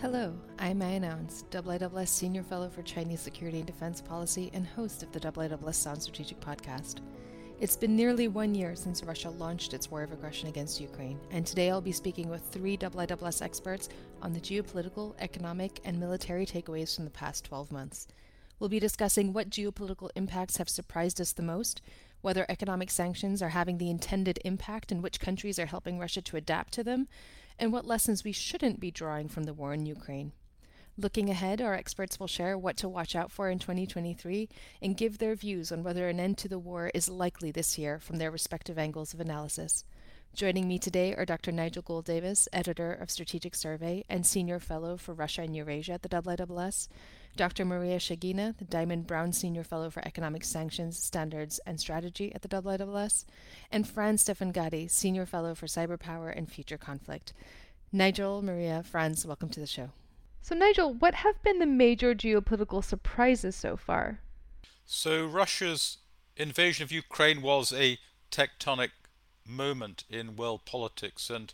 Hello, I'm Meia Nouwens, IISS Senior Fellow for Chinese Security and Defense Policy and host of the IISS Sound Strategic Podcast. It's been nearly one year since Russia launched its war of aggression against Ukraine, and today I'll be speaking with three IISS experts on the geopolitical, economic, and military takeaways from the past 12 months. We'll be discussing what geopolitical impacts have surprised us the most, whether economic sanctions are having the intended impact and which countries are helping Russia to adapt to them, and what lessons we shouldn't be drawing from the war in Ukraine. Looking ahead, our experts will share what to watch out for in 2023 and give their views on whether an end to the war is likely this year from their respective angles of analysis. Joining me today are Dr. Nigel Gould Davies, editor of Strategic Survey and senior fellow for Russia and Eurasia at the IISS, Dr. Maria Shagina, the Diamond Brown Senior Fellow for Economic Sanctions, Standards, and Strategy at the IISS, and Franz Stefan Gady, Senior Fellow for Cyber Power and Future Conflict. Nigel, Maria, Franz, welcome to the show. So, Nigel, what have been the major geopolitical surprises so far? So, Russia's invasion of Ukraine was a tectonic moment in world politics, and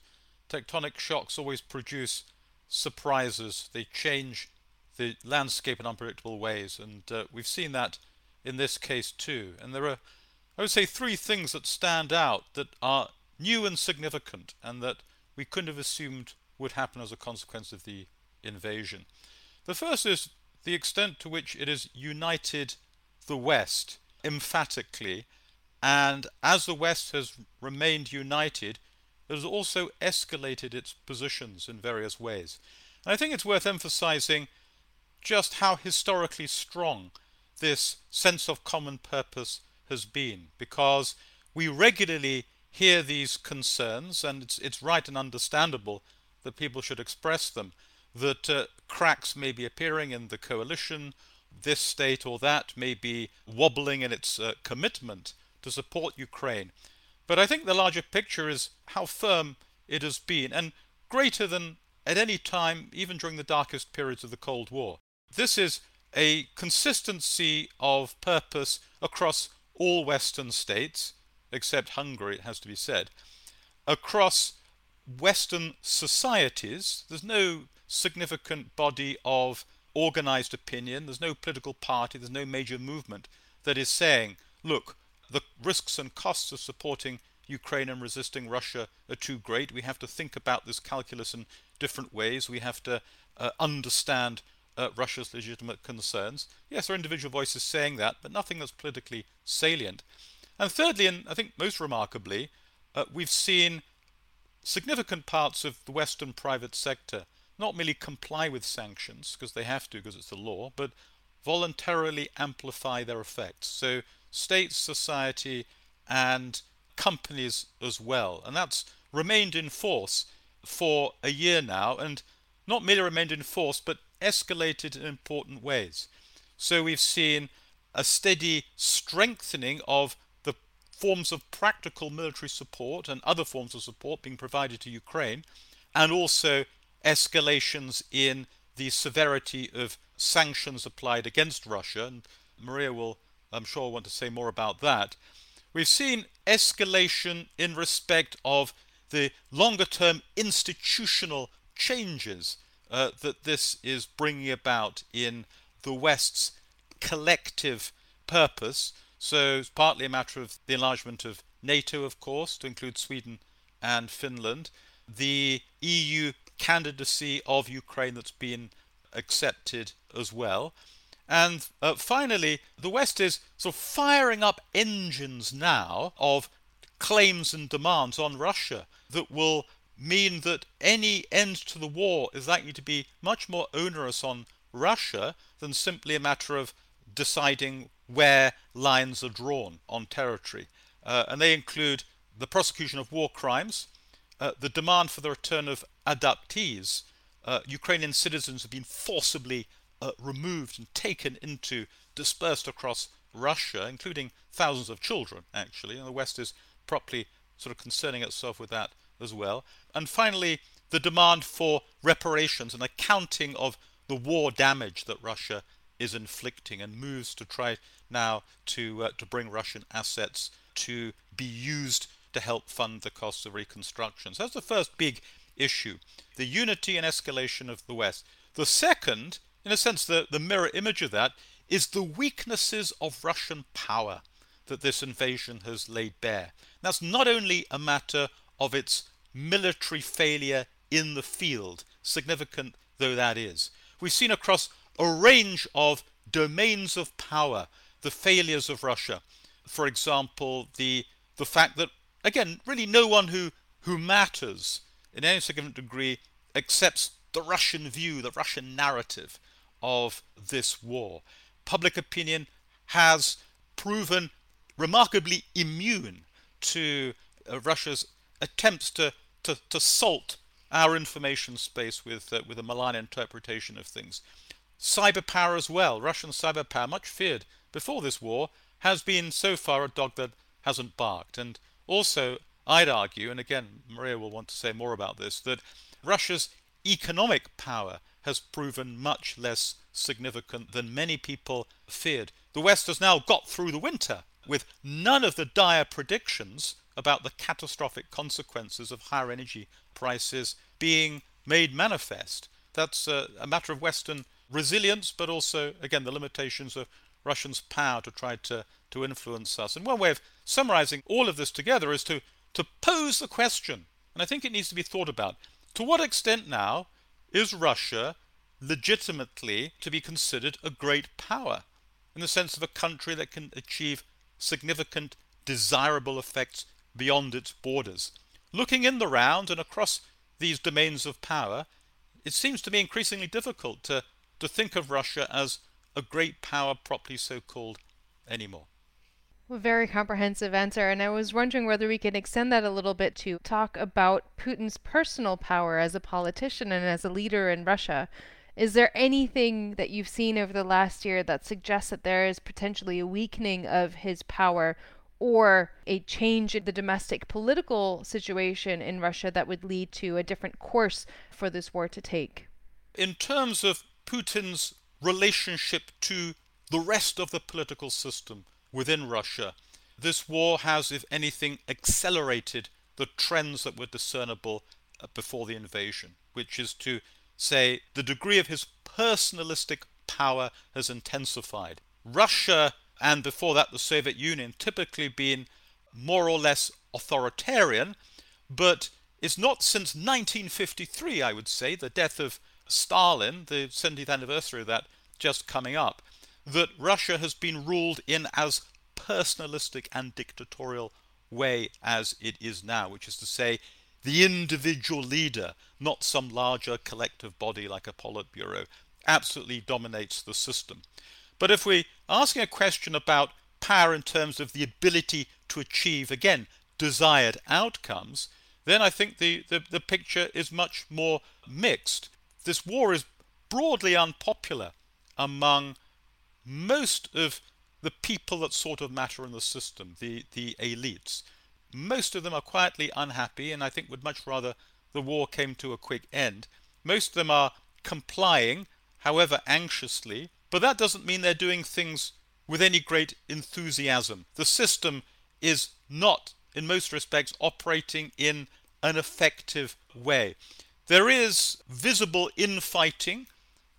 tectonic shocks always produce surprises. They change the landscape in unpredictable ways, and uh, we've seen that in this case too. And there are, I would say, three things that stand out that are new and significant, and that we couldn't have assumed would happen as a consequence of the invasion. The first is the extent to which it has united the West emphatically and as the West has remained united, it has also escalated its positions in various ways. And I think it's worth emphasizing just how historically strong this sense of common purpose has been, because we regularly hear these concerns, and it's, it's right and understandable that people should express them, that uh, cracks may be appearing in the coalition, this state or that may be wobbling in its uh, commitment to support Ukraine. But I think the larger picture is how firm it has been, and greater than at any time, even during the darkest periods of the Cold War. This is a consistency of purpose across all Western states, except Hungary, it has to be said, across Western societies. There's no significant body of organized opinion, there's no political party, there's no major movement that is saying, look, the risks and costs of supporting Ukraine and resisting Russia are too great. We have to think about this calculus in different ways. We have to uh, understand uh, Russia's legitimate concerns. Yes, there are individual voices saying that, but nothing that's politically salient. And thirdly, and I think most remarkably, uh, we've seen significant parts of the Western private sector not merely comply with sanctions because they have to because it's the law, but voluntarily amplify their effects. So states, society, and companies as well. And that's remained in force for a year now, and not merely remained in force, but escalated in important ways. So we've seen a steady strengthening of the forms of practical military support and other forms of support being provided to Ukraine, and also escalations in the severity of sanctions applied against Russia. And Maria will I'm sure want to say more about that. We've seen escalation in respect of the longer term institutional changes uh, that this is bringing about in the West's collective purpose. So it's partly a matter of the enlargement of NATO, of course, to include Sweden and Finland, the EU candidacy of Ukraine that's been accepted as well, and uh, finally, the West is sort of firing up engines now of claims and demands on Russia that will mean that any end to the war is likely to be much more onerous on Russia than simply a matter of deciding where lines are drawn on territory. Uh, and they include the prosecution of war crimes, uh, the demand for the return of adoptees. Uh, Ukrainian citizens have been forcibly uh, removed and taken into, dispersed across Russia, including thousands of children, actually. And the West is properly sort of concerning itself with that as well. And finally, the demand for reparations and accounting of the war damage that Russia is inflicting and moves to try now to uh, to bring Russian assets to be used to help fund the costs of reconstruction. So that's the first big issue the unity and escalation of the West. The second, in a sense, the, the mirror image of that, is the weaknesses of Russian power that this invasion has laid bare. That's not only a matter of its military failure in the field, significant though that is. We've seen across a range of domains of power the failures of Russia. For example, the the fact that again, really no one who who matters in any significant degree accepts the Russian view, the Russian narrative of this war. Public opinion has proven remarkably immune to uh, Russia's attempts to, to, to salt our information space with, uh, with a malign interpretation of things. Cyber power as well, Russian cyber power, much feared before this war, has been so far a dog that hasn't barked. And also, I'd argue, and again, Maria will want to say more about this, that Russia's economic power has proven much less significant than many people feared. The West has now got through the winter with none of the dire predictions about the catastrophic consequences of higher energy prices being made manifest. That's uh, a matter of Western resilience, but also, again, the limitations of Russians' power to try to, to influence us. And one way of summarizing all of this together is to, to pose the question, and I think it needs to be thought about to what extent now is Russia legitimately to be considered a great power in the sense of a country that can achieve significant desirable effects beyond its borders. Looking in the round and across these domains of power, it seems to me increasingly difficult to, to think of Russia as a great power, properly so called, anymore. Very comprehensive answer. And I was wondering whether we could extend that a little bit to talk about Putin's personal power as a politician and as a leader in Russia. Is there anything that you've seen over the last year that suggests that there is potentially a weakening of his power or a change in the domestic political situation in Russia that would lead to a different course for this war to take? In terms of Putin's relationship to the rest of the political system within Russia, this war has, if anything, accelerated the trends that were discernible uh, before the invasion, which is to say the degree of his personalistic power has intensified. Russia, and before that the Soviet Union, typically been more or less authoritarian, but it's not since 1953, I would say, the death of Stalin, the 70th anniversary of that just coming up, that Russia has been ruled in as personalistic and dictatorial way as it is now, which is to say, the individual leader, not some larger collective body like a Politburo, absolutely dominates the system. But if we're asking a question about power in terms of the ability to achieve, again, desired outcomes, then I think the, the, the picture is much more mixed. This war is broadly unpopular among most of the people that sort of matter in the system, the, the elites. Most of them are quietly unhappy and I think would much rather the war came to a quick end. Most of them are complying, however anxiously, but that doesn't mean they're doing things with any great enthusiasm. The system is not, in most respects, operating in an effective way. There is visible infighting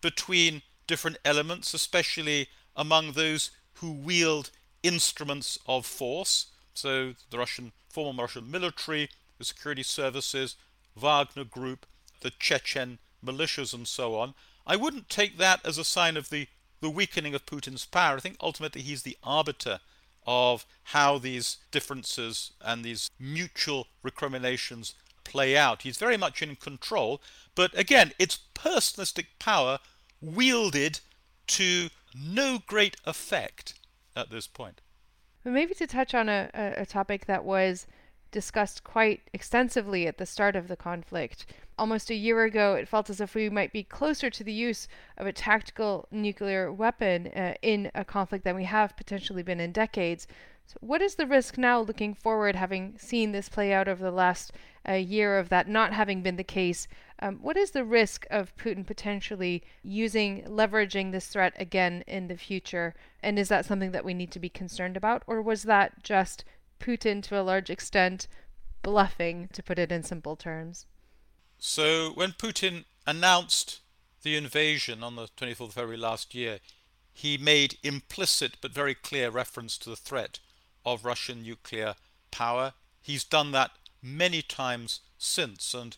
between different elements, especially among those who wield instruments of force. So the Russian former Russian military, the security services, Wagner Group, the Chechen militias, and so on. I wouldn't take that as a sign of the, the weakening of Putin's power. I think ultimately he's the arbiter of how these differences and these mutual recriminations play out. He's very much in control, but again, it's personalistic power wielded to no great effect at this point. But maybe to touch on a, a, a topic that was discussed quite extensively at the start of the conflict. Almost a year ago, it felt as if we might be closer to the use of a tactical nuclear weapon uh, in a conflict than we have potentially been in decades. So what is the risk now looking forward, having seen this play out over the last uh, year of that not having been the case? Um, what is the risk of Putin potentially using, leveraging this threat again in the future? And is that something that we need to be concerned about? Or was that just Putin to a large extent bluffing, to put it in simple terms? So when Putin announced the invasion on the 24th of February last year, he made implicit but very clear reference to the threat of Russian nuclear power. He's done that many times since. And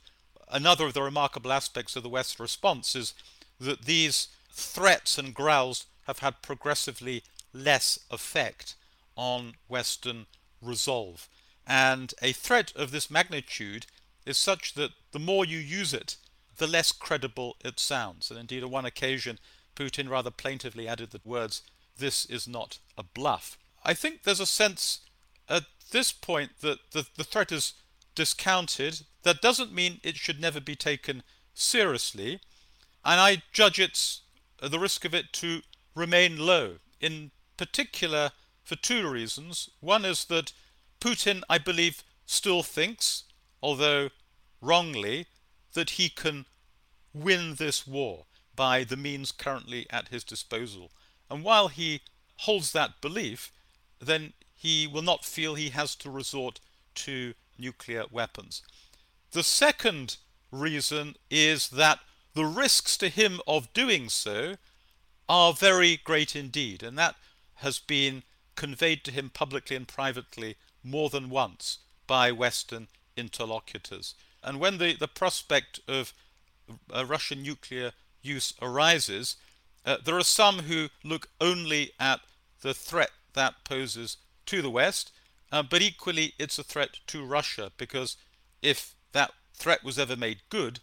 another of the remarkable aspects of the West's response is that these threats and growls have had progressively less effect on Western resolve. And a threat of this magnitude is such that the more you use it, the less credible it sounds. And indeed, on one occasion, Putin rather plaintively added the words, This is not a bluff. I think there's a sense at this point that the, the threat is discounted. That doesn't mean it should never be taken seriously. And I judge it's uh, the risk of it to remain low, in particular for two reasons. One is that Putin, I believe, still thinks, although wrongly, that he can win this war by the means currently at his disposal. And while he holds that belief, then he will not feel he has to resort to nuclear weapons. The second reason is that the risks to him of doing so are very great indeed, and that has been conveyed to him publicly and privately more than once by Western interlocutors. And when the, the prospect of a Russian nuclear use arises, uh, there are some who look only at the threat that poses to the West, uh, but equally it's a threat to Russia because if that threat was ever made good,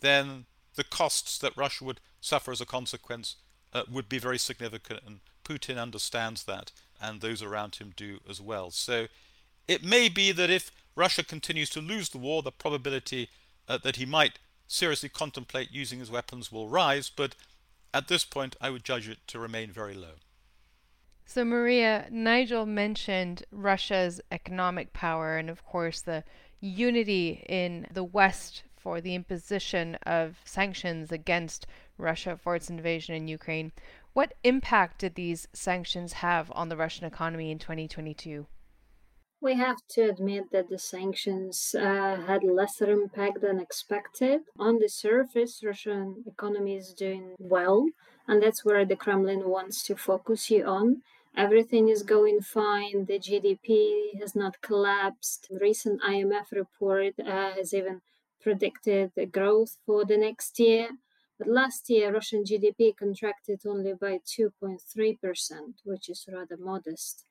then the costs that Russia would suffer as a consequence uh, would be very significant, and Putin understands that, and those around him do as well. So it may be that if Russia continues to lose the war, the probability uh, that he might seriously contemplate using his weapons will rise, but at this point I would judge it to remain very low. So, Maria, Nigel mentioned Russia's economic power and, of course, the unity in the West for the imposition of sanctions against Russia for its invasion in Ukraine. What impact did these sanctions have on the Russian economy in 2022? We have to admit that the sanctions uh, had lesser impact than expected. On the surface, Russian economy is doing well, and that's where the Kremlin wants to focus you on. Everything is going fine. The GDP has not collapsed. Recent IMF report uh, has even predicted the growth for the next year. But last year, Russian GDP contracted only by 2.3%, which is rather modest.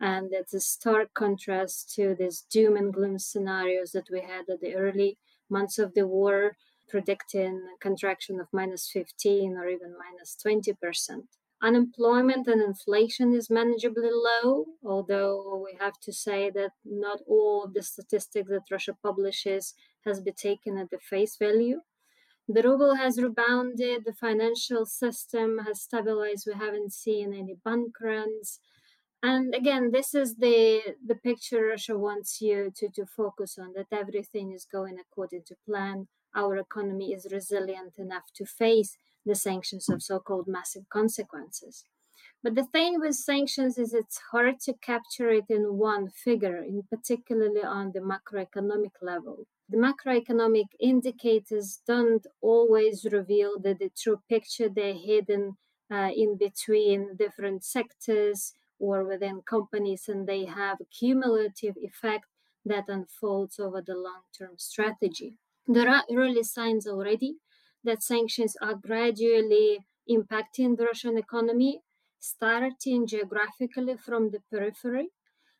And that's a stark contrast to these doom and gloom scenarios that we had at the early months of the war, predicting a contraction of minus 15 or even minus 20%. Unemployment and inflation is manageably low, although we have to say that not all of the statistics that Russia publishes has been taken at the face value. The ruble has rebounded, the financial system has stabilized, we haven't seen any bank runs and again this is the the picture russia wants you to to focus on that everything is going according to plan. Our economy is resilient enough to face the sanctions of so-called massive consequences. But the thing with sanctions is it's hard to capture it in one figure in particularly on the macroeconomic level. The macroeconomic indicators don't always reveal the, the true picture. They're hidden uh, in between different sectors or within companies, and they have a cumulative effect that unfolds over the long term strategy. There are early signs already that sanctions are gradually impacting the Russian economy, starting geographically from the periphery.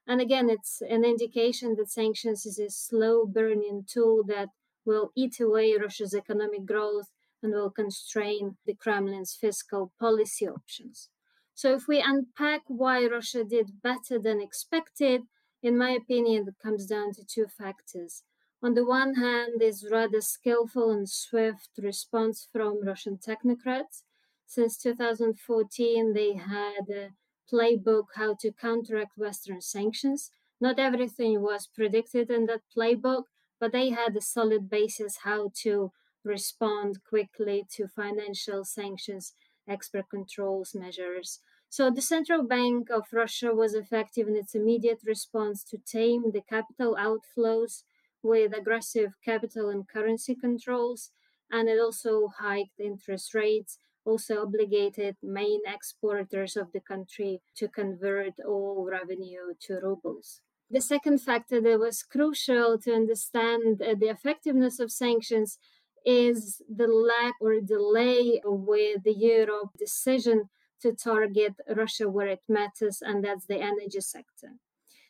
And again, it's an indication that sanctions is a slow burning tool that will eat away Russia's economic growth and will constrain the Kremlin's fiscal policy options. So if we unpack why Russia did better than expected, in my opinion, it comes down to two factors. On the one hand, is rather skillful and swift response from Russian technocrats. Since 2014, they had a playbook how to counteract Western sanctions. Not everything was predicted in that playbook, but they had a solid basis how to respond quickly to financial sanctions export controls measures. So the Central Bank of Russia was effective in its immediate response to tame the capital outflows with aggressive capital and currency controls, and it also hiked interest rates, also obligated main exporters of the country to convert all revenue to rubles. The second factor that was crucial to understand uh, the effectiveness of sanctions is the lack or delay with the Europe decision to target Russia where it matters, and that's the energy sector.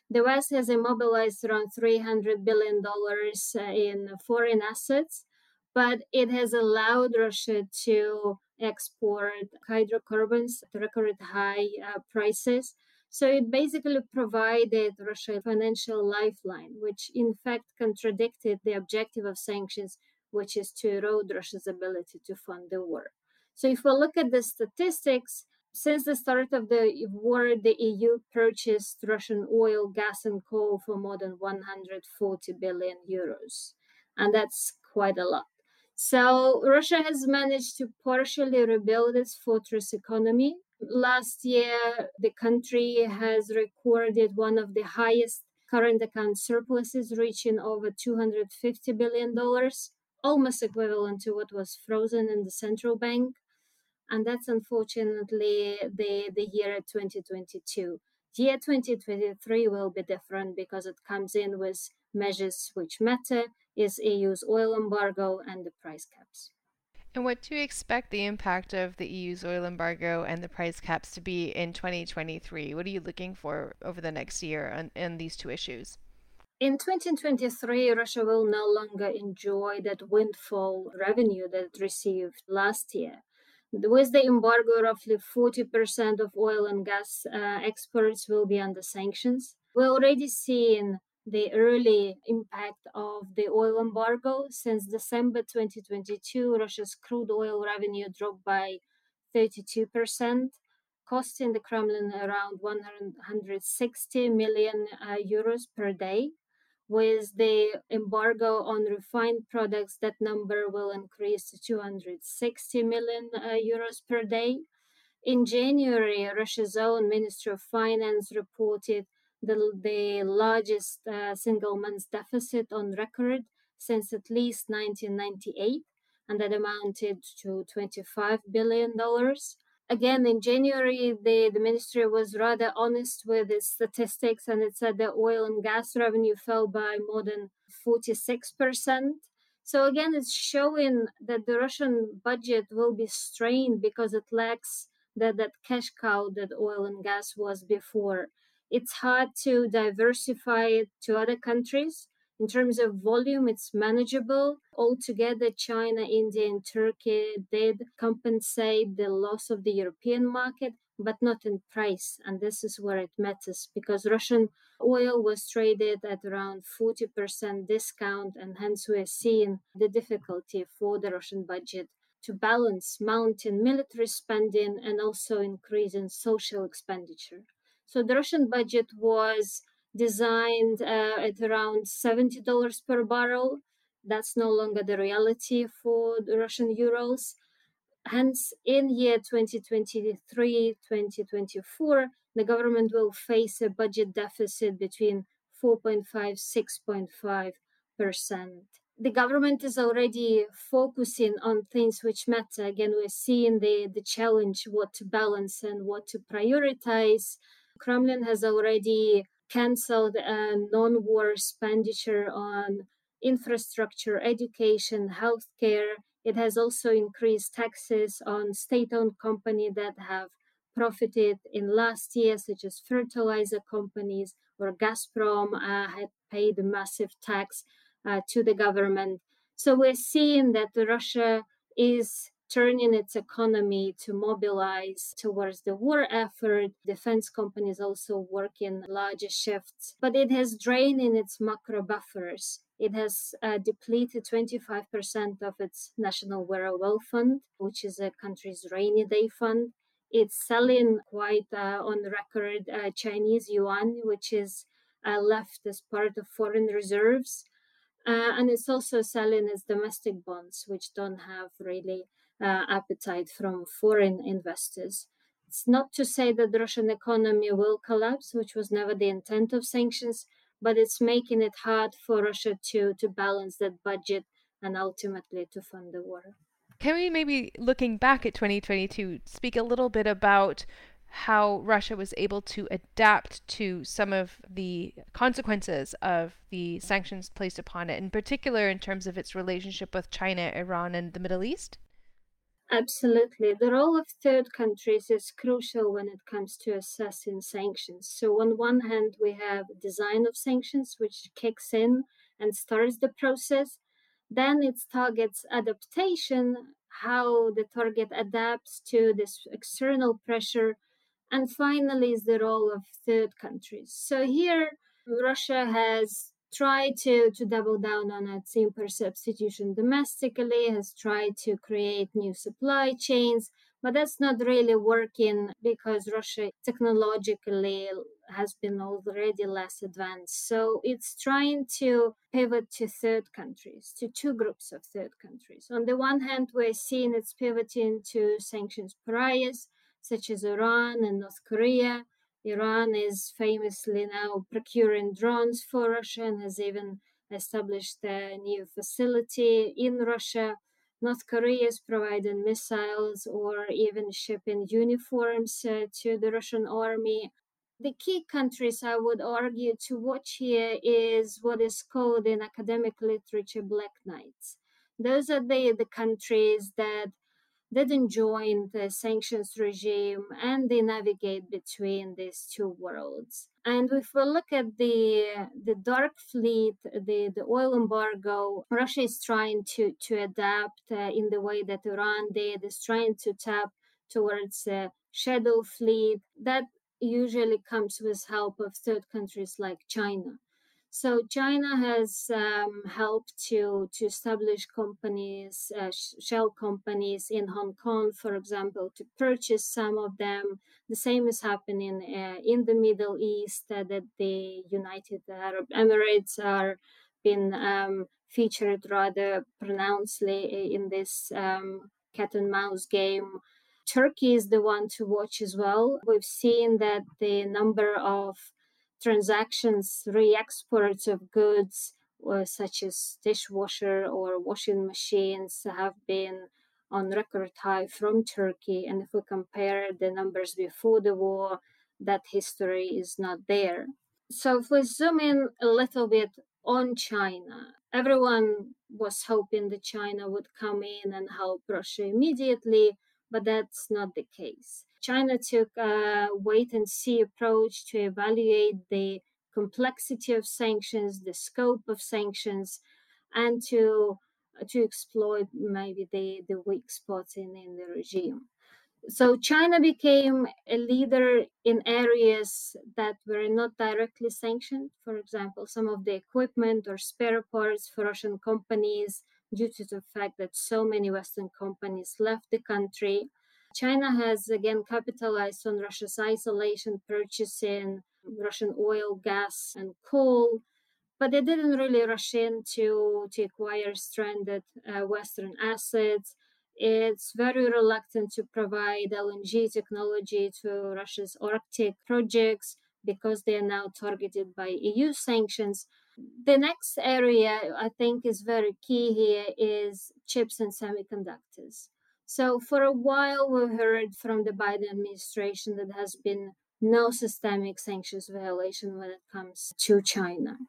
The West has immobilized around $300 billion uh, in foreign assets, but it has allowed Russia to export hydrocarbons at record high uh, prices. So it basically provided Russia a financial lifeline, which in fact contradicted the objective of sanctions, which is to erode Russia's ability to fund the war. So if we look at the statistics, since the start of the war, the EU purchased Russian oil, gas, and coal for more than 140 billion euros. And that's quite a lot. So Russia has managed to partially rebuild its fortress economy. Last year, the country has recorded one of the highest current account surpluses, reaching over $250 billion, almost equivalent to what was frozen in the central bank. And that's unfortunately the, the year 2022. Year 2023 will be different because it comes in with measures which matter is EU's oil embargo and the price caps. And what do you expect the impact of the EU's oil embargo and the price caps to be in 2023? What are you looking for over the next year on, on these two issues? In 2023, Russia will no longer enjoy that windfall revenue that it received last year. With the embargo, roughly 40% of oil and gas uh, exports will be under sanctions. We're already seeing the early impact of the oil embargo. Since December 2022, Russia's crude oil revenue dropped by 32%, costing the Kremlin around 160 million uh, euros per day. With the embargo on refined products, that number will increase to 260 million uh, euros per day. In January, Russia's own Ministry of Finance reported the, the largest uh, single month deficit on record since at least 1998, and that amounted to $25 billion. Again, in January, the, the ministry was rather honest with its statistics, and it said that oil and gas revenue fell by more than 46%. So, again, it's showing that the Russian budget will be strained because it lacks that, that cash cow that oil and gas was before it's hard to diversify it to other countries. In terms of volume, it's manageable. Altogether, China, India, and Turkey did compensate the loss of the European market, but not in price. And this is where it matters because Russian oil was traded at around 40% discount, and hence we're seeing the difficulty for the Russian budget to balance mounting military spending and also increasing social expenditure. So the Russian budget was designed uh, at around $70 per barrel. That's no longer the reality for the Russian Urals. Hence, in year 2023 2024, the government will face a budget deficit between 4.5 6.5 percent. The government is already focusing on things which matter. Again, we're seeing the, the challenge what to balance and what to prioritize Kremlin has already cancelled a non war expenditure on infrastructure, education, healthcare. It has also increased taxes on state owned companies that have profited in last year, such as fertilizer companies or Gazprom uh, had paid a massive tax uh, to the government. So we're seeing that Russia is turning its economy to mobilize towards the war effort. Defense companies also work in larger shifts, but it has drained in its macro buffers. It has uh, depleted 25% of its National Wealth Fund, which is a country's rainy day fund. It's selling quite uh, on record uh, Chinese yuan, which is uh, left as part of foreign reserves. Uh, and it's also selling its domestic bonds, which don't have really uh, appetite from foreign investors. It's not to say that the Russian economy will collapse, which was never the intent of sanctions, but it's making it hard for Russia to, to balance that budget and ultimately to fund the war. Can we maybe, looking back at 2022, speak a little bit about how Russia was able to adapt to some of the consequences of the sanctions placed upon it, in particular in terms of its relationship with China, Iran, and the Middle East? Absolutely. The role of third countries is crucial when it comes to assessing sanctions. So, on one hand, we have design of sanctions, which kicks in and starts the process. Then it targets adaptation, how the target adapts to this external pressure. And finally, is the role of third countries. So, here, Russia has tried to, to double down on its import substitution domestically, has tried to create new supply chains, but that's not really working because Russia technologically has been already less advanced. So it's trying to pivot to third countries, to two groups of third countries. On the one hand, we're seeing it's pivoting to sanctions pariahs such as Iran and North Korea Iran is famously now procuring drones for Russia and has even established a new facility in Russia. North Korea is providing missiles or even shipping uniforms uh, to the Russian army. The key countries I would argue to watch here is what is called in academic literature black knights. Those are the, the countries that didn't join the sanctions regime and they navigate between these two worlds. And if we look at the the dark fleet, the, the oil embargo, Russia is trying to, to adapt uh, in the way that Iran did, is trying to tap towards a shadow fleet. That usually comes with help of third countries like China. So China has um, helped to to establish companies, uh, shell companies in Hong Kong, for example, to purchase some of them. The same is happening uh, in the Middle East. Uh, that the United Arab Emirates are been um, featured rather pronouncedly in this um, cat and mouse game. Turkey is the one to watch as well. We've seen that the number of transactions, re-exports of goods uh, such as dishwasher or washing machines have been on record high from Turkey. And if we compare the numbers before the war, that history is not there. So if we zoom in a little bit on China, everyone was hoping that China would come in and help Russia immediately, but that's not the case. China took a wait and see approach to evaluate the complexity of sanctions, the scope of sanctions, and to uh, to exploit maybe the, the weak spots in, in the regime. So China became a leader in areas that were not directly sanctioned. For example, some of the equipment or spare parts for Russian companies due to the fact that so many Western companies left the country China has again capitalized on Russia's isolation, purchasing Russian oil, gas, and coal, but they didn't really rush in to, to acquire stranded uh, Western assets. It's very reluctant to provide LNG technology to Russia's Arctic projects because they are now targeted by EU sanctions. The next area I think is very key here is chips and semiconductors. So for a while, we heard from the Biden administration that has been no systemic sanctions violation when it comes to China.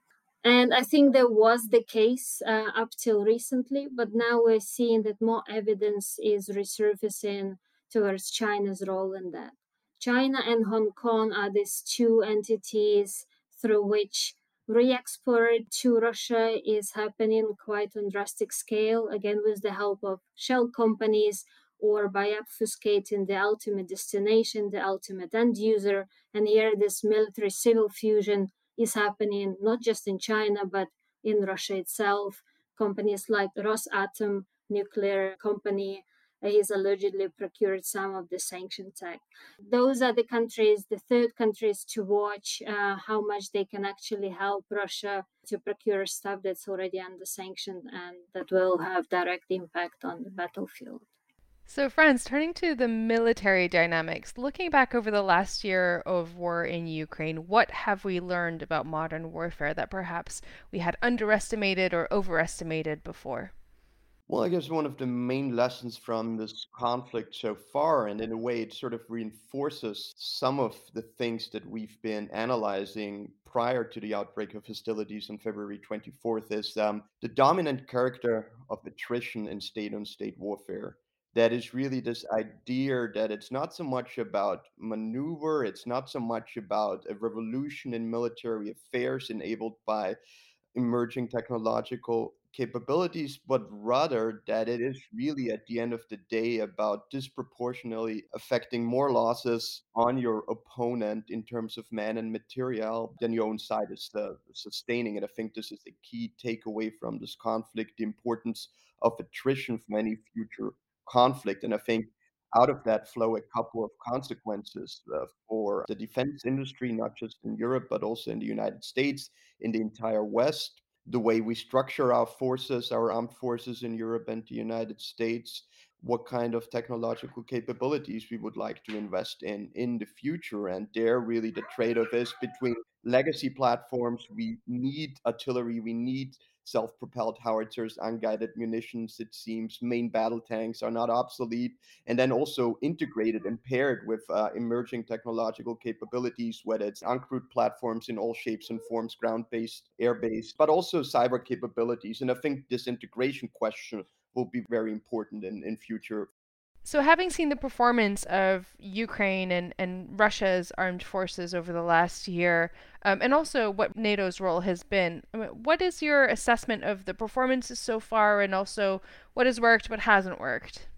And I think that was the case uh, up till recently, but now we're seeing that more evidence is resurfacing towards China's role in that. China and Hong Kong are these two entities through which re-export to Russia is happening quite on drastic scale, again with the help of shell companies or by obfuscating the ultimate destination, the ultimate end user. And here this military civil fusion is happening not just in China, but in Russia itself. Companies like Rosatom, nuclear company, he's allegedly procured some of the sanction tech. Those are the countries, the third countries to watch uh, how much they can actually help Russia to procure stuff that's already under sanction and that will have direct impact on the battlefield. So, Franz, turning to the military dynamics, looking back over the last year of war in Ukraine, what have we learned about modern warfare that perhaps we had underestimated or overestimated before? Well, I guess one of the main lessons from this conflict so far, and in a way, it sort of reinforces some of the things that we've been analyzing prior to the outbreak of hostilities on February 24th, is um, the dominant character of attrition in state on state warfare. That is really this idea that it's not so much about maneuver, it's not so much about a revolution in military affairs enabled by emerging technological capabilities, but rather that it is really at the end of the day about disproportionately affecting more losses on your opponent in terms of man and material than your own side is uh, sustaining. And I think this is the key takeaway from this conflict the importance of attrition from any future conflict. And I think out of that flow a couple of consequences uh, for the defense industry, not just in Europe, but also in the United States, in the entire West, the way we structure our forces, our armed forces in Europe and the United States, what kind of technological capabilities we would like to invest in in the future. And there, really, the trade off is between legacy platforms. We need artillery, we need self propelled howitzers, unguided munitions, it seems, main battle tanks are not obsolete, and then also integrated and paired with uh, emerging technological capabilities, whether it's uncrewed platforms in all shapes and forms, ground based, air based, but also cyber capabilities. And I think this integration question will be very important in, in future so, having seen the performance of Ukraine and, and Russia's armed forces over the last year, um, and also what NATO's role has been, what is your assessment of the performances so far, and also what has worked, what hasn't worked?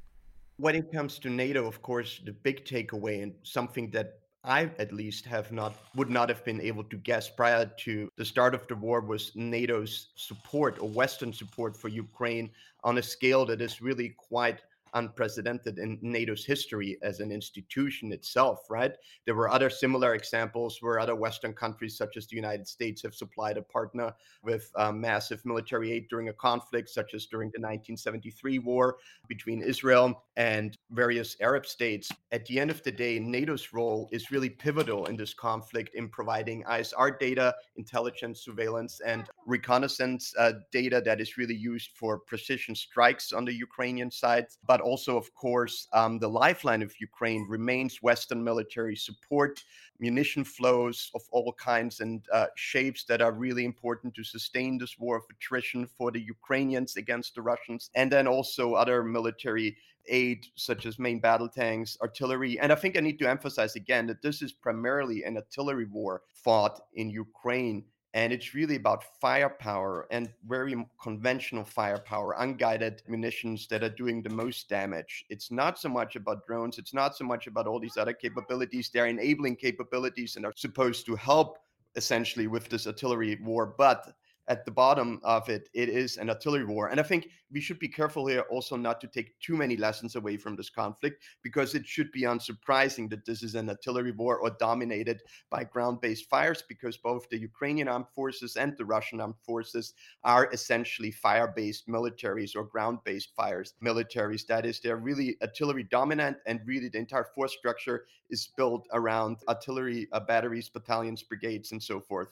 When it comes to NATO, of course, the big takeaway and something that I at least have not would not have been able to guess prior to the start of the war was NATO's support or Western support for Ukraine on a scale that is really quite unprecedented in NATO's history as an institution itself, right? There were other similar examples where other Western countries, such as the United States, have supplied a partner with um, massive military aid during a conflict, such as during the 1973 war between Israel and various Arab states. At the end of the day, NATO's role is really pivotal in this conflict in providing ISR data, intelligence, surveillance, and reconnaissance uh, data that is really used for precision strikes on the Ukrainian side, but also, of course, um, the lifeline of Ukraine remains Western military support, munition flows of all kinds and uh, shapes that are really important to sustain this war of attrition for the Ukrainians against the Russians, and then also other military aid such as main battle tanks, artillery. And I think I need to emphasize again that this is primarily an artillery war fought in Ukraine and it's really about firepower and very conventional firepower, unguided munitions that are doing the most damage. It's not so much about drones, it's not so much about all these other capabilities. They're enabling capabilities and are supposed to help essentially with this artillery war. But at the bottom of it, it is an artillery war. And I think we should be careful here also not to take too many lessons away from this conflict because it should be unsurprising that this is an artillery war or dominated by ground based fires because both the Ukrainian armed forces and the Russian armed forces are essentially fire based militaries or ground based fires militaries. That is, they're really artillery dominant and really the entire force structure is built around artillery uh, batteries, battalions, brigades, and so forth.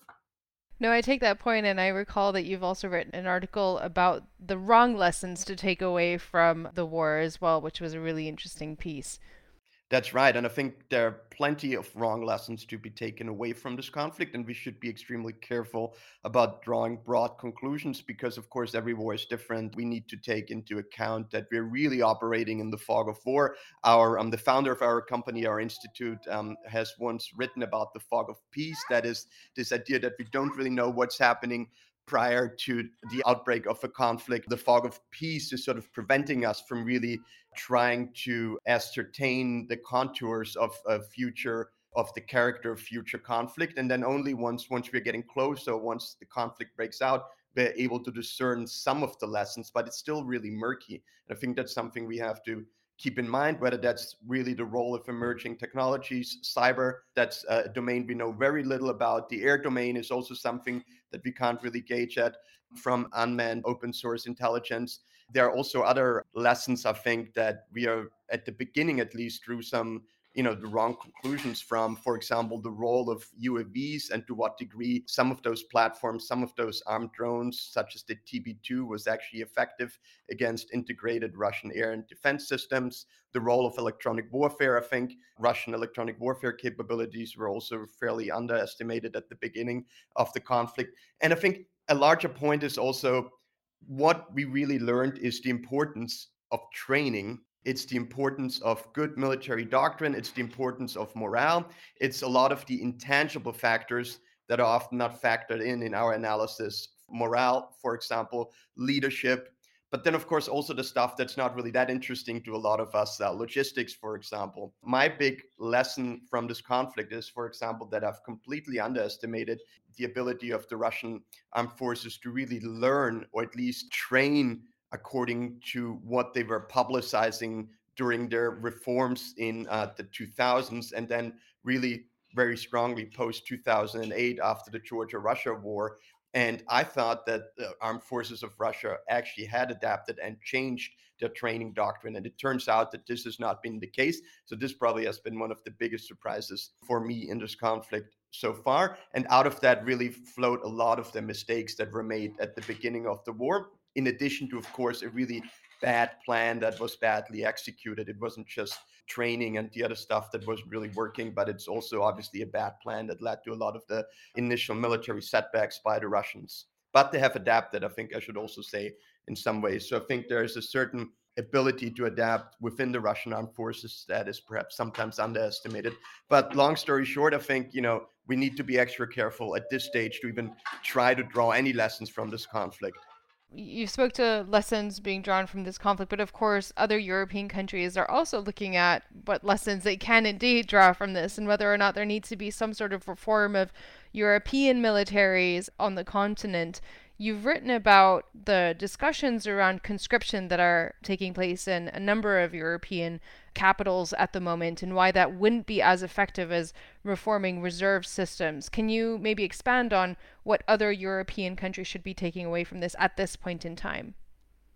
No, I take that point, and I recall that you've also written an article about the wrong lessons to take away from the war as well, which was a really interesting piece. That's right. And I think there are plenty of wrong lessons to be taken away from this conflict. And we should be extremely careful about drawing broad conclusions because, of course, every war is different. We need to take into account that we're really operating in the fog of war. Our um, The founder of our company, our institute, um, has once written about the fog of peace. That is this idea that we don't really know what's happening prior to the outbreak of a conflict. The fog of peace is sort of preventing us from really trying to ascertain the contours of a future of the character of future conflict and then only once once we're getting closer once the conflict breaks out we're able to discern some of the lessons but it's still really murky and i think that's something we have to keep in mind whether that's really the role of emerging technologies cyber that's a domain we know very little about the air domain is also something that we can't really gauge at from unmanned open source intelligence. There are also other lessons, I think, that we are at the beginning, at least, through some you know the wrong conclusions from for example the role of uavs and to what degree some of those platforms some of those armed drones such as the tb2 was actually effective against integrated russian air and defense systems. The role of electronic warfare i think russian electronic warfare capabilities were also fairly underestimated at the beginning of the conflict. And i think a larger point is also what we really learned is the importance of training it's the importance of good military doctrine. It's the importance of morale. It's a lot of the intangible factors that are often not factored in in our analysis. Morale, for example, leadership, but then, of course, also the stuff that's not really that interesting to a lot of us, uh, logistics, for example. My big lesson from this conflict is, for example, that I've completely underestimated the ability of the Russian armed forces to really learn or at least train according to what they were publicizing during their reforms in uh, the 2000s and then really very strongly post 2008 after the Georgia Russia war. And I thought that the armed forces of Russia actually had adapted and changed their training doctrine. And it turns out that this has not been the case. So, this probably has been one of the biggest surprises for me in this conflict so far. And out of that, really flowed a lot of the mistakes that were made at the beginning of the war in addition to, of course, a really bad plan that was badly executed. It wasn't just training and the other stuff that was really working, but it's also obviously a bad plan that led to a lot of the initial military setbacks by the Russians. But they have adapted, I think I should also say, in some ways. So I think there's a certain ability to adapt within the Russian armed forces that is perhaps sometimes underestimated. But long story short, I think, you know, we need to be extra careful at this stage to even try to draw any lessons from this conflict you spoke to lessons being drawn from this conflict, but of course, other European countries are also looking at what lessons they can indeed draw from this and whether or not there needs to be some sort of reform of European militaries on the continent. You've written about the discussions around conscription that are taking place in a number of European capitals at the moment and why that wouldn't be as effective as reforming reserve systems. Can you maybe expand on what other European countries should be taking away from this at this point in time?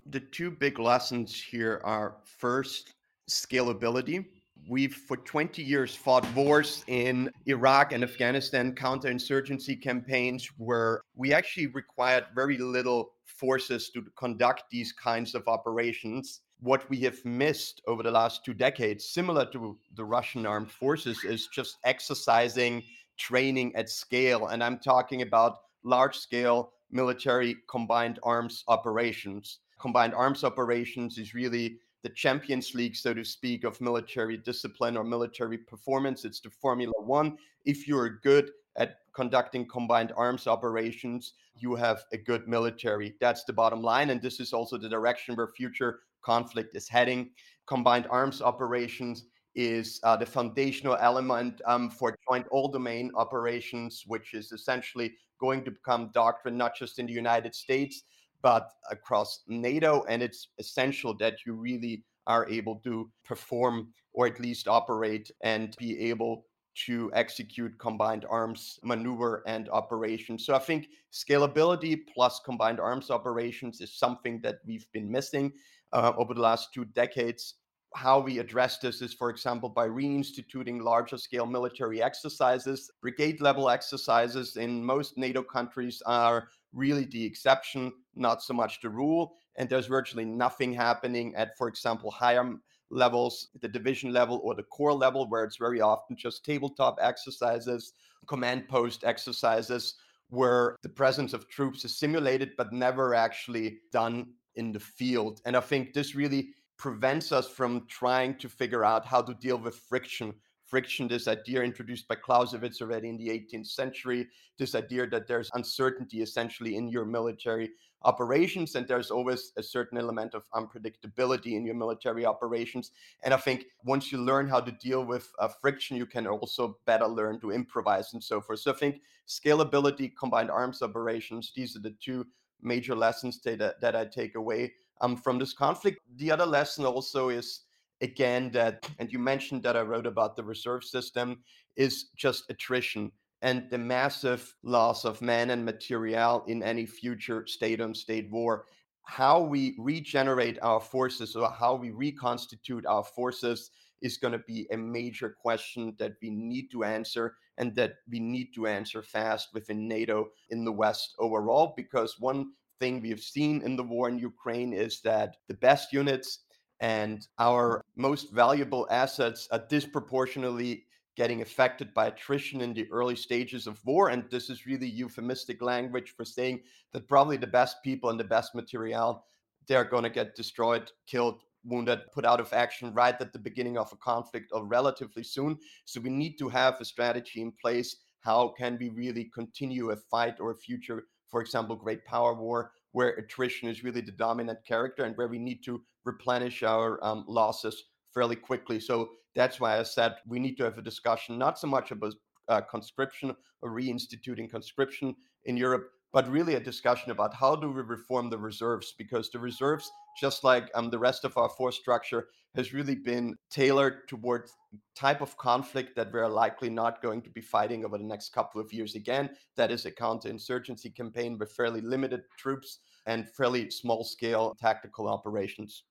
The two big lessons here are first, scalability We've for 20 years fought wars in Iraq and Afghanistan, counterinsurgency campaigns where we actually required very little forces to conduct these kinds of operations. What we have missed over the last two decades, similar to the Russian armed forces, is just exercising training at scale. And I'm talking about large scale military combined arms operations. Combined arms operations is really the Champions League, so to speak, of military discipline or military performance. It's the Formula One. If you're good at conducting combined arms operations, you have a good military. That's the bottom line. And this is also the direction where future conflict is heading. Combined arms operations is uh, the foundational element um, for joint all domain operations, which is essentially going to become doctrine not just in the United States, but across NATO. And it's essential that you really are able to perform or at least operate and be able to execute combined arms maneuver and operations. So I think scalability plus combined arms operations is something that we've been missing uh, over the last two decades. How we address this is, for example, by reinstituting larger scale military exercises. Brigade level exercises in most NATO countries are really the exception, not so much the rule. And there's virtually nothing happening at, for example, higher levels, the division level or the corps level, where it's very often just tabletop exercises, command post exercises, where the presence of troops is simulated but never actually done in the field. And I think this really prevents us from trying to figure out how to deal with friction friction, this idea introduced by Clausewitz already in the 18th century, this idea that there's uncertainty essentially in your military operations and there's always a certain element of unpredictability in your military operations. And I think once you learn how to deal with uh, friction, you can also better learn to improvise and so forth. So I think scalability, combined arms operations, these are the two major lessons that, that I take away um, from this conflict. The other lesson also is again that and you mentioned that i wrote about the reserve system is just attrition and the massive loss of men and material in any future state on state war. How we regenerate our forces or how we reconstitute our forces is going to be a major question that we need to answer and that we need to answer fast within NATO in the West overall. Because one thing we have seen in the war in Ukraine is that the best units and our most valuable assets are disproportionately getting affected by attrition in the early stages of war. And this is really euphemistic language for saying that probably the best people and the best material, they're going to get destroyed, killed, wounded, put out of action right at the beginning of a conflict or relatively soon. So we need to have a strategy in place. How can we really continue a fight or a future, for example, great power war, where attrition is really the dominant character and where we need to replenish our um, losses fairly quickly. So that's why I said we need to have a discussion, not so much about uh, conscription or reinstituting conscription in Europe, but really a discussion about how do we reform the reserves because the reserves just like um, the rest of our force structure has really been tailored towards type of conflict that we're likely not going to be fighting over the next couple of years again that is a counterinsurgency campaign with fairly limited troops and fairly small scale tactical operations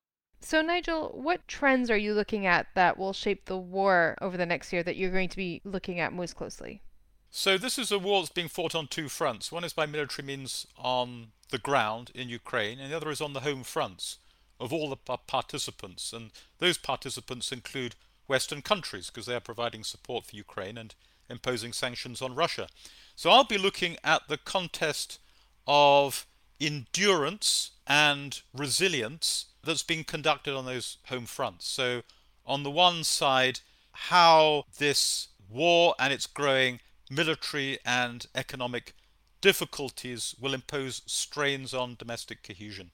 so, Nigel, what trends are you looking at that will shape the war over the next year that you're going to be looking at most closely? So, this is a war that's being fought on two fronts. One is by military means on the ground in Ukraine, and the other is on the home fronts of all the participants. And those participants include Western countries because they are providing support for Ukraine and imposing sanctions on Russia. So, I'll be looking at the contest of endurance and resilience that's being conducted on those home fronts. So, on the one side, how this war and its growing military and economic difficulties will impose strains on domestic cohesion,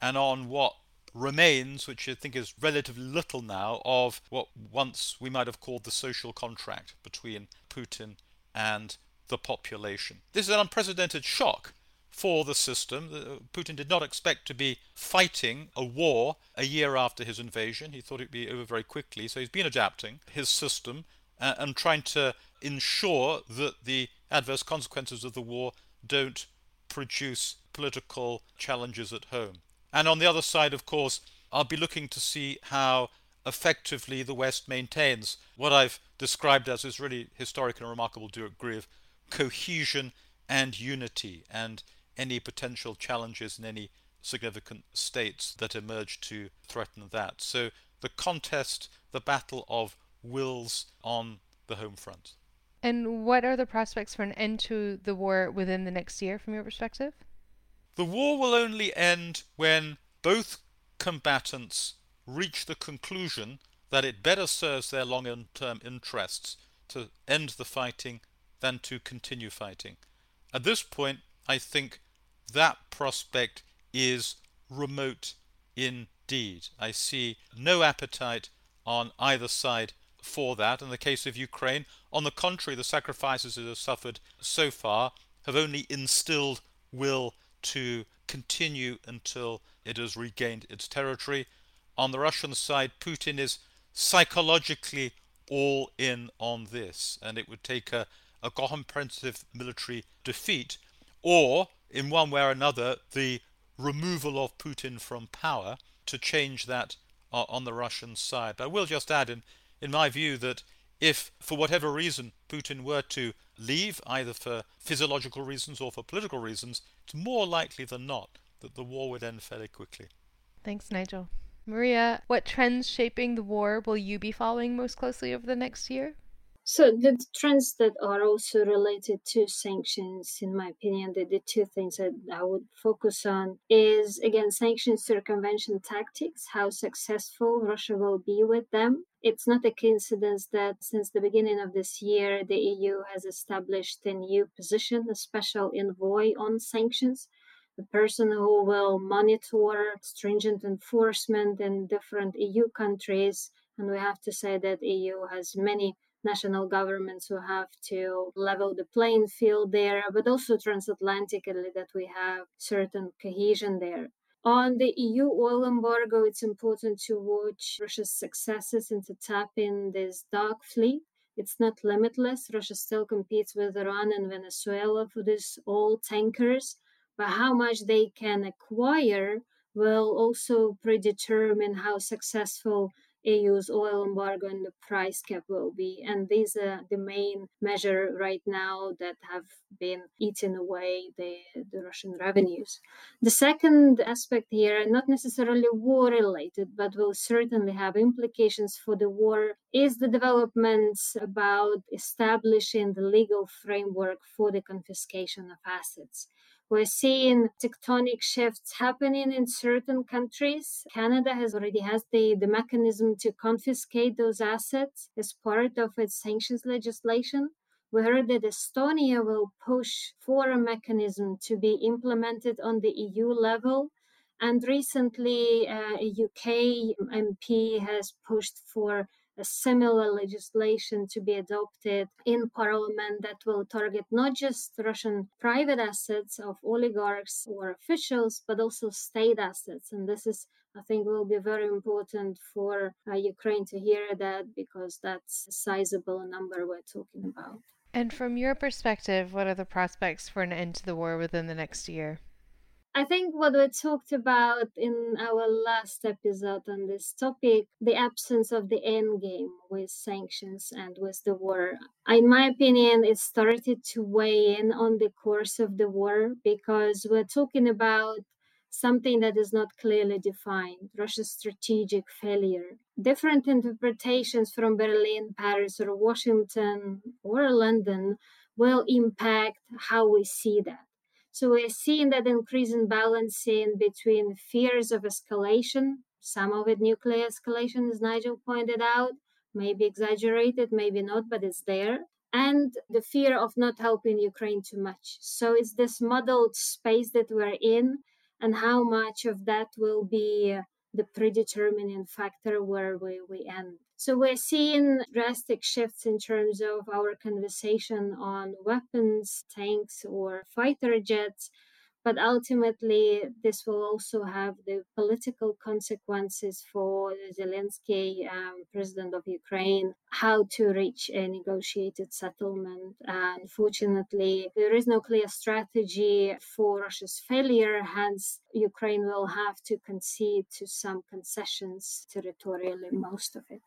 and on what remains, which I think is relatively little now, of what once we might have called the social contract between Putin and the population. This is an unprecedented shock for the system. Putin did not expect to be fighting a war a year after his invasion. He thought it'd be over very quickly. So he's been adapting his system uh, and trying to ensure that the adverse consequences of the war don't produce political challenges at home. And on the other side, of course, I'll be looking to see how effectively the West maintains what I've described as this really historic and remarkable degree of cohesion and unity. And any potential challenges in any significant states that emerge to threaten that. So the contest, the battle of wills on the home front. And what are the prospects for an end to the war within the next year from your perspective? The war will only end when both combatants reach the conclusion that it better serves their long term interests to end the fighting than to continue fighting. At this point, I think that prospect is remote indeed. I see no appetite on either side for that. In the case of Ukraine, on the contrary, the sacrifices it has suffered so far have only instilled will to continue until it has regained its territory. On the Russian side, Putin is psychologically all in on this, and it would take a, a comprehensive military defeat or in one way or another, the removal of Putin from power to change that uh, on the Russian side. But I will just add, in, in my view, that if for whatever reason Putin were to leave, either for physiological reasons or for political reasons, it's more likely than not that the war would end fairly quickly. Thanks, Nigel. Maria, what trends shaping the war will you be following most closely over the next year? So the trends that are also related to sanctions, in my opinion, the, the two things that I would focus on is again sanctions circumvention tactics, how successful Russia will be with them. It's not a coincidence that since the beginning of this year, the EU has established a new position, a special envoy on sanctions, the person who will monitor stringent enforcement in different EU countries. And we have to say that EU has many national governments who have to level the playing field there, but also transatlantically that we have certain cohesion there. On the EU oil embargo, it's important to watch Russia's successes in to tap in this dark fleet it's not limitless. Russia still competes with Iran and Venezuela for these oil tankers, but how much they can acquire will also predetermine how successful EU's oil embargo and the price cap will be. And these are the main measure right now that have been eating away the, the Russian revenues. The second aspect here, not necessarily war related, but will certainly have implications for the war, is the developments about establishing the legal framework for the confiscation of assets. We're seeing tectonic shifts happening in certain countries. Canada has already has the, the mechanism to confiscate those assets as part of its sanctions legislation. We heard that Estonia will push for a mechanism to be implemented on the EU level. And recently, uh, a UK MP has pushed for a similar legislation to be adopted in parliament that will target not just Russian private assets of oligarchs or officials, but also state assets. And this is, I think, will be very important for uh, Ukraine to hear that because that's a sizable number we're talking about. And from your perspective, what are the prospects for an end to the war within the next year? I think what we talked about in our last episode on this topic, the absence of the end game with sanctions and with the war, in my opinion, it started to weigh in on the course of the war because we're talking about something that is not clearly defined Russia's strategic failure. Different interpretations from Berlin, Paris, or Washington or London will impact how we see that. So we're seeing that increasing balancing between fears of escalation, some of it nuclear escalation, as Nigel pointed out, maybe exaggerated, maybe not, but it's there. And the fear of not helping Ukraine too much. So it's this muddled space that we're in, and how much of that will be the predetermining factor where we, we end. So we're seeing drastic shifts in terms of our conversation on weapons, tanks, or fighter jets but ultimately, this will also have the political consequences for Zelensky, um, president of Ukraine, how to reach a negotiated settlement. Unfortunately, there is no clear strategy for Russia's failure, hence, Ukraine will have to concede to some concessions territorially, most of it.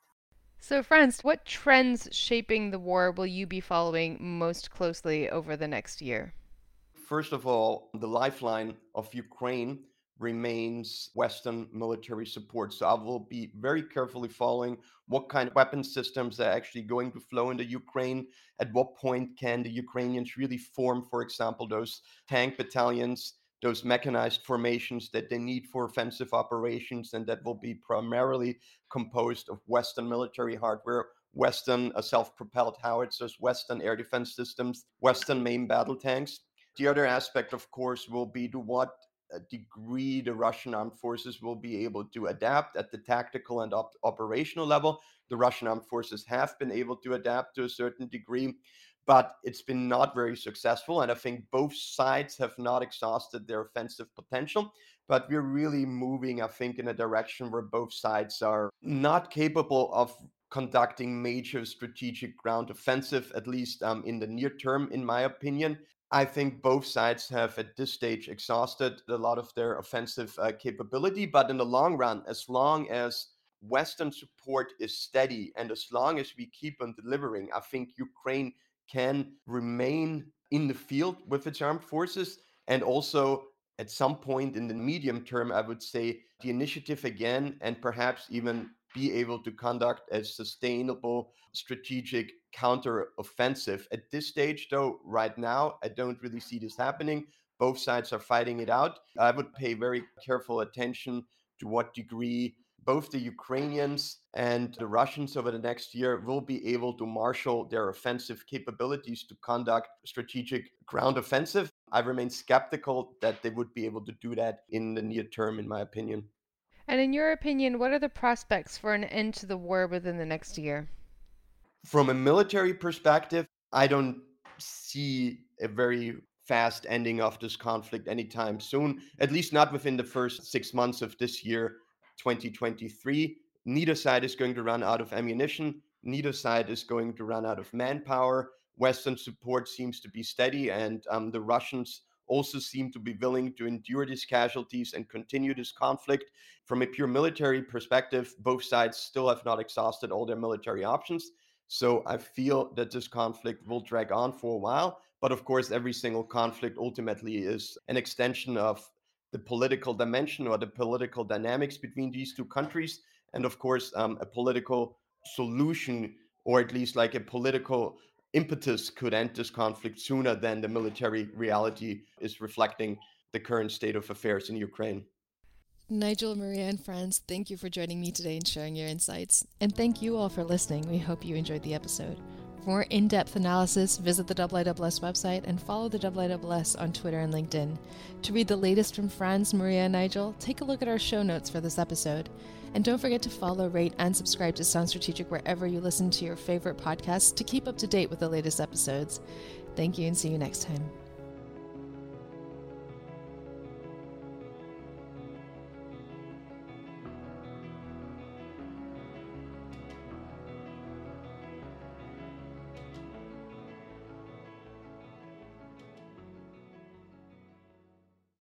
So, Franz, what trends shaping the war will you be following most closely over the next year? First of all, the lifeline of Ukraine remains Western military support. So I will be very carefully following what kind of weapon systems are actually going to flow into Ukraine. At what point can the Ukrainians really form, for example, those tank battalions, those mechanized formations that they need for offensive operations, and that will be primarily composed of Western military hardware. Western uh, self propelled howitzers, Western air defense systems, Western main battle tanks. The other aspect, of course, will be to what uh, degree the Russian armed forces will be able to adapt at the tactical and op- operational level. The Russian armed forces have been able to adapt to a certain degree, but it's been not very successful. And I think both sides have not exhausted their offensive potential. But we're really moving, I think, in a direction where both sides are not capable of conducting major strategic ground offensive, at least um, in the near term, in my opinion. I think both sides have at this stage exhausted a lot of their offensive uh, capability. But in the long run, as long as Western support is steady and as long as we keep on delivering, I think Ukraine can remain in the field with its armed forces and also at some point in the medium term, I would say the initiative again and perhaps even be able to conduct a sustainable strategic counter offensive. At this stage, though, right now, I don't really see this happening. Both sides are fighting it out. I would pay very careful attention to what degree both the Ukrainians and the Russians over the next year will be able to marshal their offensive capabilities to conduct strategic ground offensive. I remain skeptical that they would be able to do that in the near term, in my opinion. And in your opinion, what are the prospects for an end to the war within the next year? From a military perspective, I don't see a very fast ending of this conflict anytime soon, at least not within the first six months of this year, 2023. Neither side is going to run out of ammunition. neither side is going to run out of manpower. Western support seems to be steady, and um, the Russians also seem to be willing to endure these casualties and continue this conflict. From a pure military perspective, both sides still have not exhausted all their military options. So I feel that this conflict will drag on for a while. But of course, every single conflict ultimately is an extension of the political dimension or the political dynamics between these two countries. And of course, um, a political solution, or at least like a political impetus, could end this conflict sooner than the military reality is reflecting the current state of affairs in Ukraine. Nigel, Maria, and Franz, thank you for joining me today and sharing your insights. And thank you all for listening. We hope you enjoyed the episode. For more in depth analysis, visit the IISS website and follow the IISS on Twitter and LinkedIn. To read the latest from Franz, Maria, and Nigel, take a look at our show notes for this episode. And don't forget to follow, rate, and subscribe to Sounds Strategic wherever you listen to your favorite podcasts to keep up to date with the latest episodes. Thank you and see you next time.